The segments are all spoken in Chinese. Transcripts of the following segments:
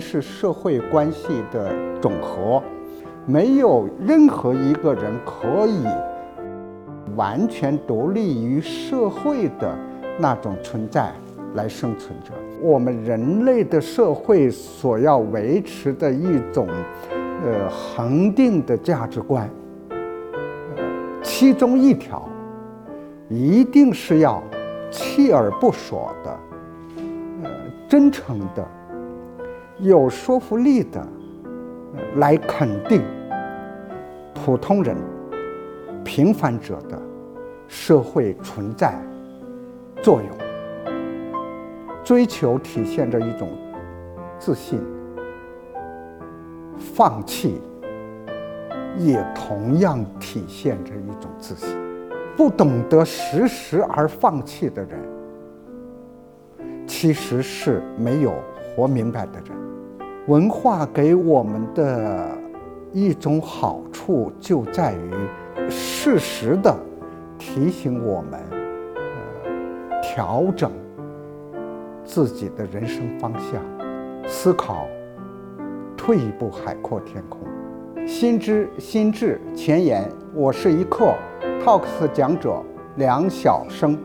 是社会关系的总和，没有任何一个人可以完全独立于社会的那种存在来生存着。我们人类的社会所要维持的一种呃恒定的价值观，其中一条一定是要锲而不舍的，呃，真诚的。有说服力的来肯定普通人、平凡者的社会存在作用，追求体现着一种自信，放弃也同样体现着一种自信。不懂得适时而放弃的人，其实是没有活明白的人。文化给我们的一种好处，就在于适时的提醒我们，呃，调整自己的人生方向，思考，退一步海阔天空。心知心智前沿，我是一课 Talks 讲者梁晓声。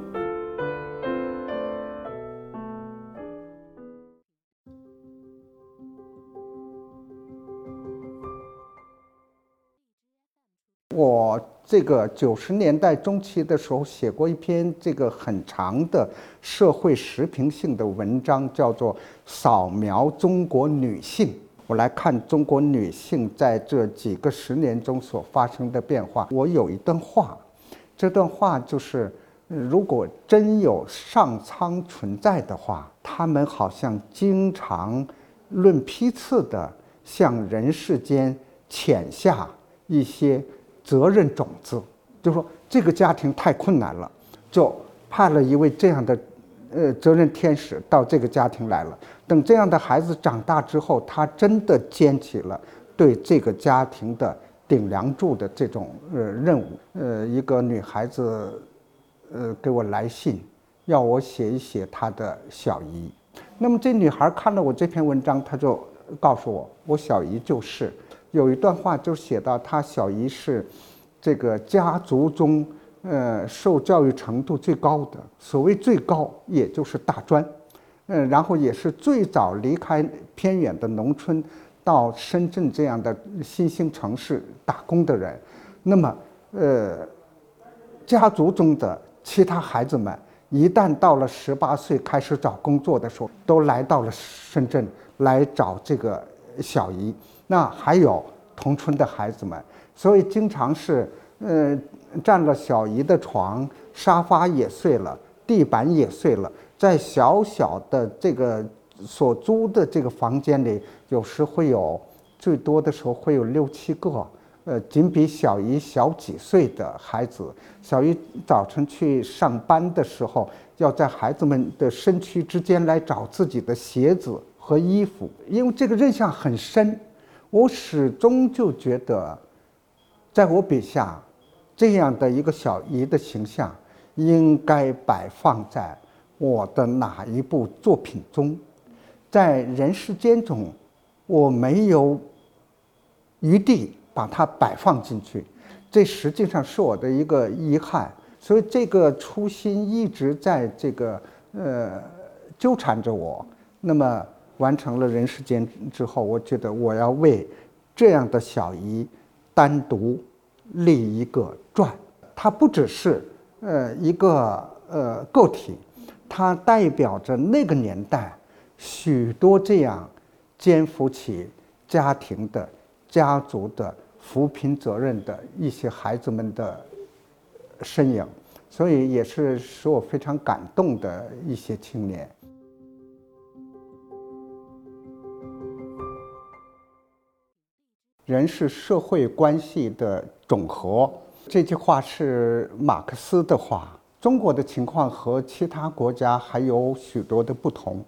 我这个九十年代中期的时候写过一篇这个很长的社会时评性的文章，叫做《扫描中国女性》。我来看中国女性在这几个十年中所发生的变化。我有一段话，这段话就是：如果真有上苍存在的话，他们好像经常论批次的向人世间潜下一些。责任种子，就说这个家庭太困难了，就派了一位这样的，呃，责任天使到这个家庭来了。等这样的孩子长大之后，他真的肩起了对这个家庭的顶梁柱的这种呃任务。呃，一个女孩子，呃，给我来信，要我写一写她的小姨。那么这女孩看了我这篇文章，她就告诉我，我小姨就是。有一段话就写到，他小姨是这个家族中，呃，受教育程度最高的。所谓最高，也就是大专，嗯，然后也是最早离开偏远的农村，到深圳这样的新兴城市打工的人。那么，呃，家族中的其他孩子们，一旦到了十八岁开始找工作的时候，都来到了深圳来找这个小姨。那还有同村的孩子们，所以经常是，呃，占了小姨的床，沙发也碎了，地板也碎了，在小小的这个所租的这个房间里，有时会有，最多的时候会有六七个，呃，仅比小姨小几岁的孩子。小姨早晨去上班的时候，要在孩子们的身躯之间来找自己的鞋子和衣服，因为这个印象很深。我始终就觉得，在我笔下，这样的一个小姨的形象，应该摆放在我的哪一部作品中？在人世间中，我没有余地把它摆放进去，这实际上是我的一个遗憾。所以这个初心一直在这个呃纠缠着我。那么。完成了人世间之后，我觉得我要为这样的小姨单独立一个传。它不只是呃一个呃个体，它代表着那个年代许多这样肩负起家庭的、家族的扶贫责任的一些孩子们的身影，所以也是使我非常感动的一些青年。人是社会关系的总和，这句话是马克思的话。中国的情况和其他国家还有许多的不同。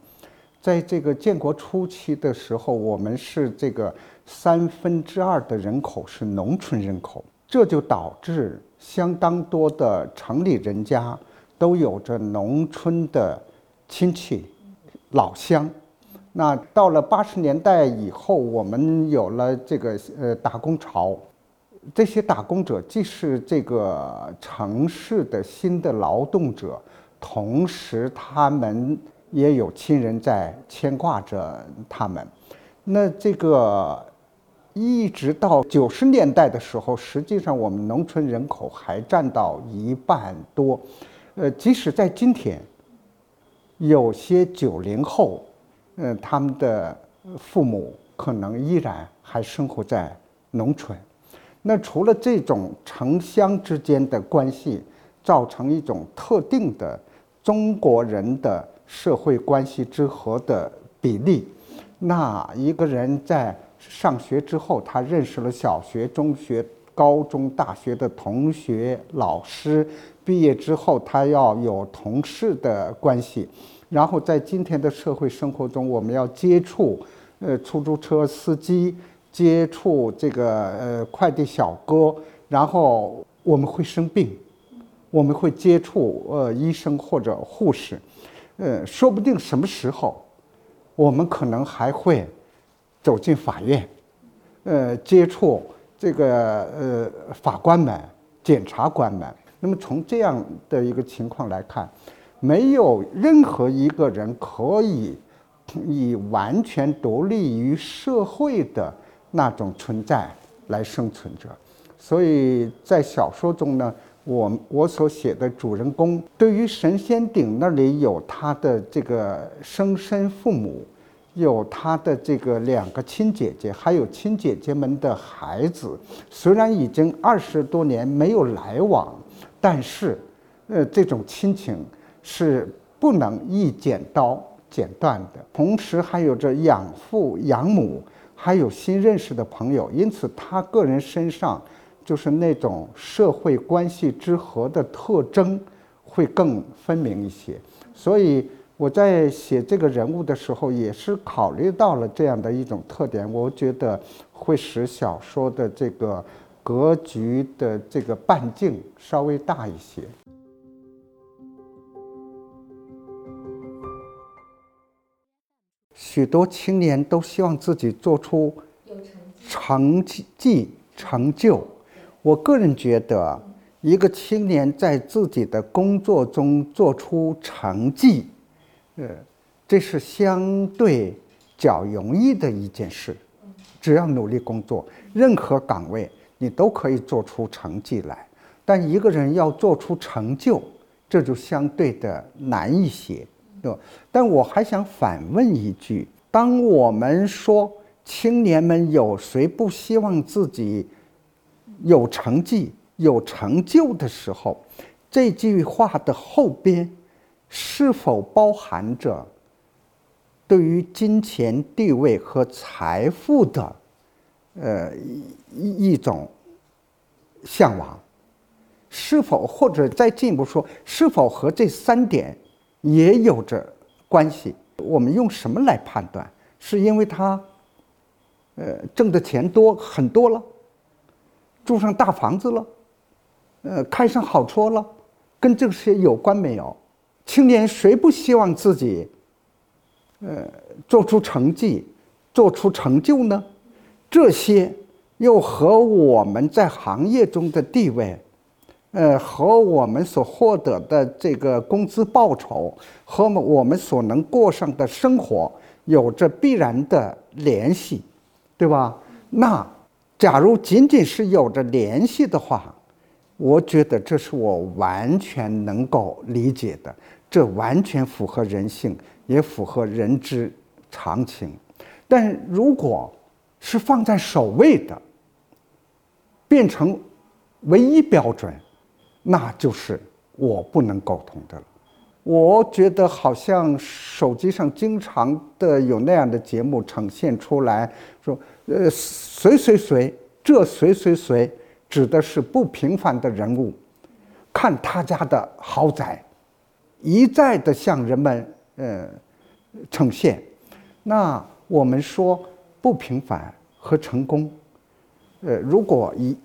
在这个建国初期的时候，我们是这个三分之二的人口是农村人口，这就导致相当多的城里人家都有着农村的亲戚、老乡。那到了八十年代以后，我们有了这个呃打工潮，这些打工者既是这个城市的新的劳动者，同时他们也有亲人在牵挂着他们。那这个一直到九十年代的时候，实际上我们农村人口还占到一半多。呃，即使在今天，有些九零后。嗯，他们的父母可能依然还生活在农村。那除了这种城乡之间的关系，造成一种特定的中国人的社会关系之和的比例，那一个人在上学之后，他认识了小学、中学、高中、大学的同学、老师，毕业之后他要有同事的关系。然后在今天的社会生活中，我们要接触，呃，出租车司机，接触这个呃快递小哥，然后我们会生病，我们会接触呃医生或者护士，呃，说不定什么时候，我们可能还会走进法院，呃，接触这个呃法官们、检察官们。那么从这样的一个情况来看。没有任何一个人可以以完全独立于社会的那种存在来生存着，所以在小说中呢，我我所写的主人公对于神仙顶那里有他的这个生身父母，有他的这个两个亲姐姐，还有亲姐姐们的孩子，虽然已经二十多年没有来往，但是，呃，这种亲情。是不能一剪刀剪断的，同时还有着养父养母，还有新认识的朋友，因此他个人身上就是那种社会关系之和的特征会更分明一些。所以我在写这个人物的时候，也是考虑到了这样的一种特点，我觉得会使小说的这个格局的这个半径稍微大一些。许多青年都希望自己做出成绩、成就。我个人觉得，一个青年在自己的工作中做出成绩，呃，这是相对较容易的一件事。只要努力工作，任何岗位你都可以做出成绩来。但一个人要做出成就，这就相对的难一些。对但我还想反问一句：当我们说青年们有谁不希望自己有成绩、有成就的时候，这句话的后边是否包含着对于金钱、地位和财富的呃一一种向往？是否或者再进一步说，是否和这三点？也有着关系。我们用什么来判断？是因为他，呃，挣的钱多很多了，住上大房子了，呃，开上好车了，跟这些有关没有？青年谁不希望自己，呃，做出成绩，做出成就呢？这些又和我们在行业中的地位？呃，和我们所获得的这个工资报酬，和我们所能过上的生活有着必然的联系，对吧？那假如仅仅是有着联系的话，我觉得这是我完全能够理解的，这完全符合人性，也符合人之常情。但如果是放在首位的，变成唯一标准。那就是我不能沟通的了。我觉得好像手机上经常的有那样的节目呈现出来，说，呃，谁谁谁，这谁谁谁，指的是不平凡的人物。看他家的豪宅，一再的向人们呃呈现。那我们说不平凡和成功，呃，如果一。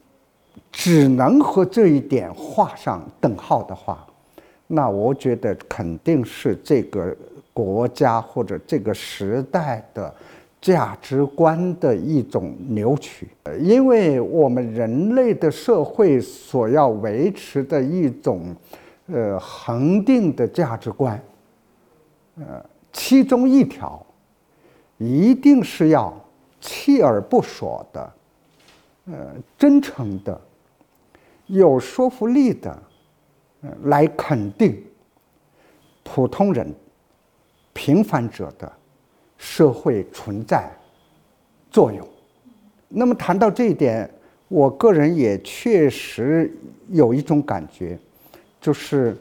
只能和这一点画上等号的话，那我觉得肯定是这个国家或者这个时代的价值观的一种扭曲。因为我们人类的社会所要维持的一种呃恒定的价值观，呃，其中一条一定是要锲而不舍的，呃，真诚的。有说服力的，来肯定普通人、平凡者的社会存在作用。那么谈到这一点，我个人也确实有一种感觉，就是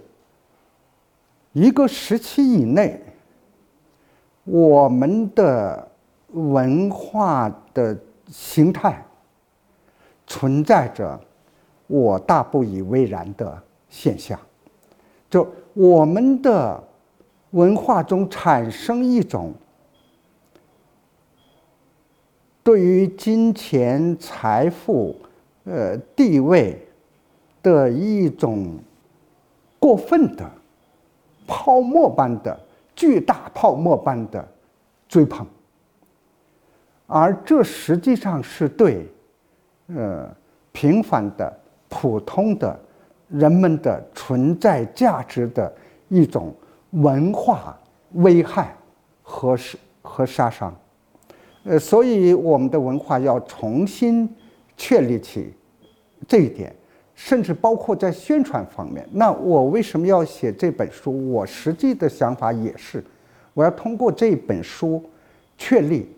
一个时期以内，我们的文化的形态存在着。我大不以为然的现象，就我们的文化中产生一种对于金钱、财富、呃地位的一种过分的泡沫般的巨大泡沫般的追捧，而这实际上是对呃平凡的。普通的人们的存在价值的一种文化危害和杀和杀伤，呃，所以我们的文化要重新确立起这一点，甚至包括在宣传方面。那我为什么要写这本书？我实际的想法也是，我要通过这本书确立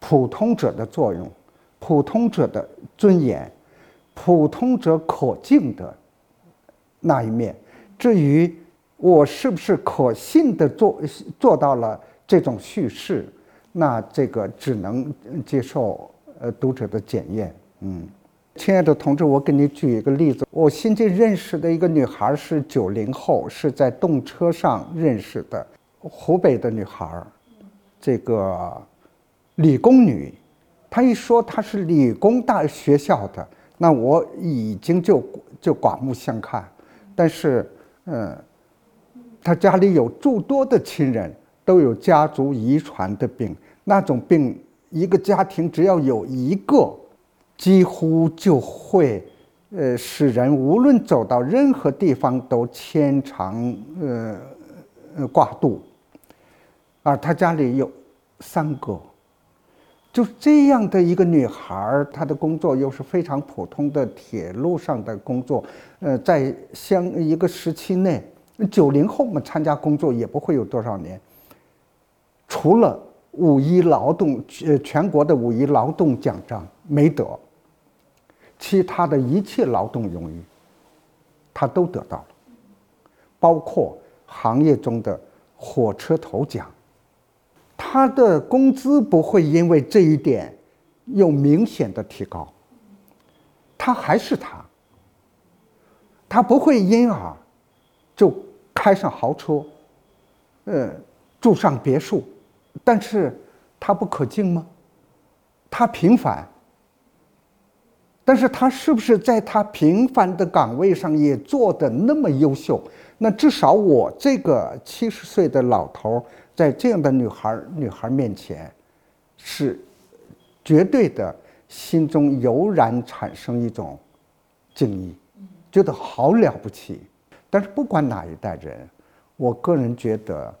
普通者的作用，普通者的尊严。普通者可敬的那一面，至于我是不是可信的做做到了这种叙事，那这个只能接受呃读者的检验。嗯，亲爱的同志，我给你举一个例子，我新近认识的一个女孩是九零后，是在动车上认识的，湖北的女孩，这个理工女，她一说她是理工大学校的。那我已经就就刮目相看，但是，嗯，他家里有诸多的亲人都有家族遗传的病，那种病一个家庭只要有一个，几乎就会，呃，使人无论走到任何地方都牵肠呃挂肚，而他家里有三个。就这样的一个女孩，她的工作又是非常普通的铁路上的工作，呃，在相一个时期内，九零后们参加工作也不会有多少年。除了五一劳动，呃，全国的五一劳动奖章没得，其他的一切劳动荣誉，她都得到了，包括行业中的火车头奖。他的工资不会因为这一点有明显的提高，他还是他，他不会因而就开上豪车，呃，住上别墅，但是他不可敬吗？他平凡，但是他是不是在他平凡的岗位上也做的那么优秀？那至少我这个七十岁的老头在这样的女孩女孩面前，是绝对的，心中油然产生一种敬意，觉得好了不起。但是不管哪一代人，我个人觉得，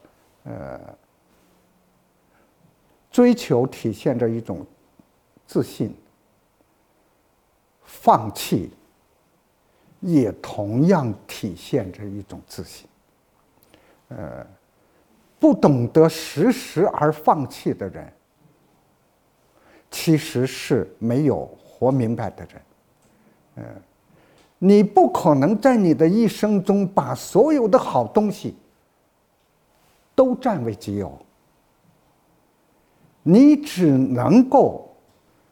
呃，追求体现着一种自信，放弃。也同样体现着一种自信。呃，不懂得时时而放弃的人，其实是没有活明白的人。嗯，你不可能在你的一生中把所有的好东西都占为己有，你只能够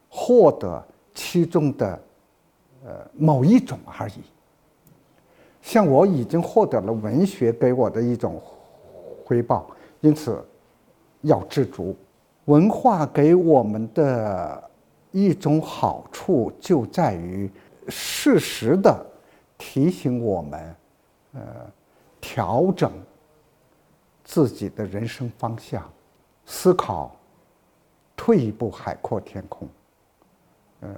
获得其中的呃某一种而已。像我已经获得了文学给我的一种回报，因此要知足。文化给我们的一种好处就在于适时的提醒我们，呃，调整自己的人生方向，思考，退一步海阔天空。呃，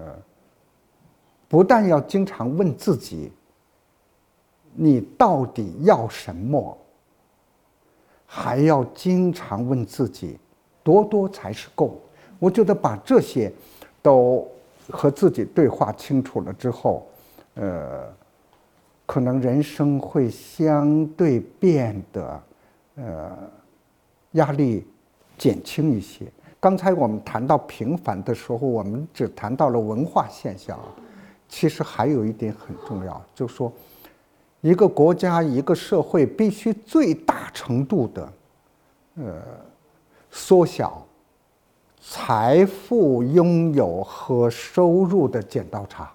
不但要经常问自己，你到底要什么，还要经常问自己，多多才是够。我觉得把这些都和自己对话清楚了之后，呃，可能人生会相对变得，呃，压力减轻一些。刚才我们谈到平凡的时候，我们只谈到了文化现象，其实还有一点很重要，就说，一个国家、一个社会必须最大程度的，呃，缩小财富拥有和收入的剪刀差。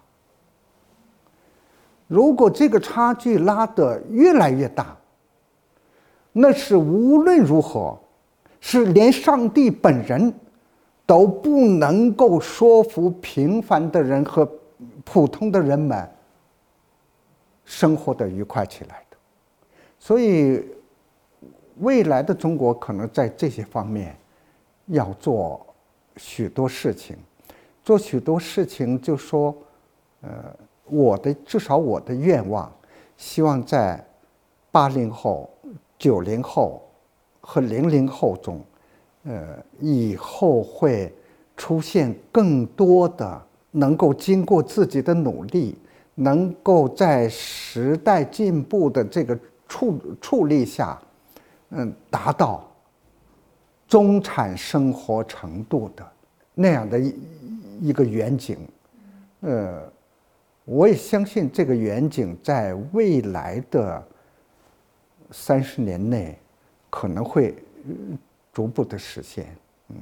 如果这个差距拉得越来越大，那是无论如何。是连上帝本人都不能够说服平凡的人和普通的人们生活的愉快起来的，所以未来的中国可能在这些方面要做许多事情，做许多事情，就说，呃，我的至少我的愿望，希望在八零后、九零后。和零零后中，呃，以后会出现更多的能够经过自己的努力，能够在时代进步的这个处处力下，嗯，达到中产生活程度的那样的一一个远景，呃，我也相信这个远景在未来的三十年内。可能会逐步的实现，嗯。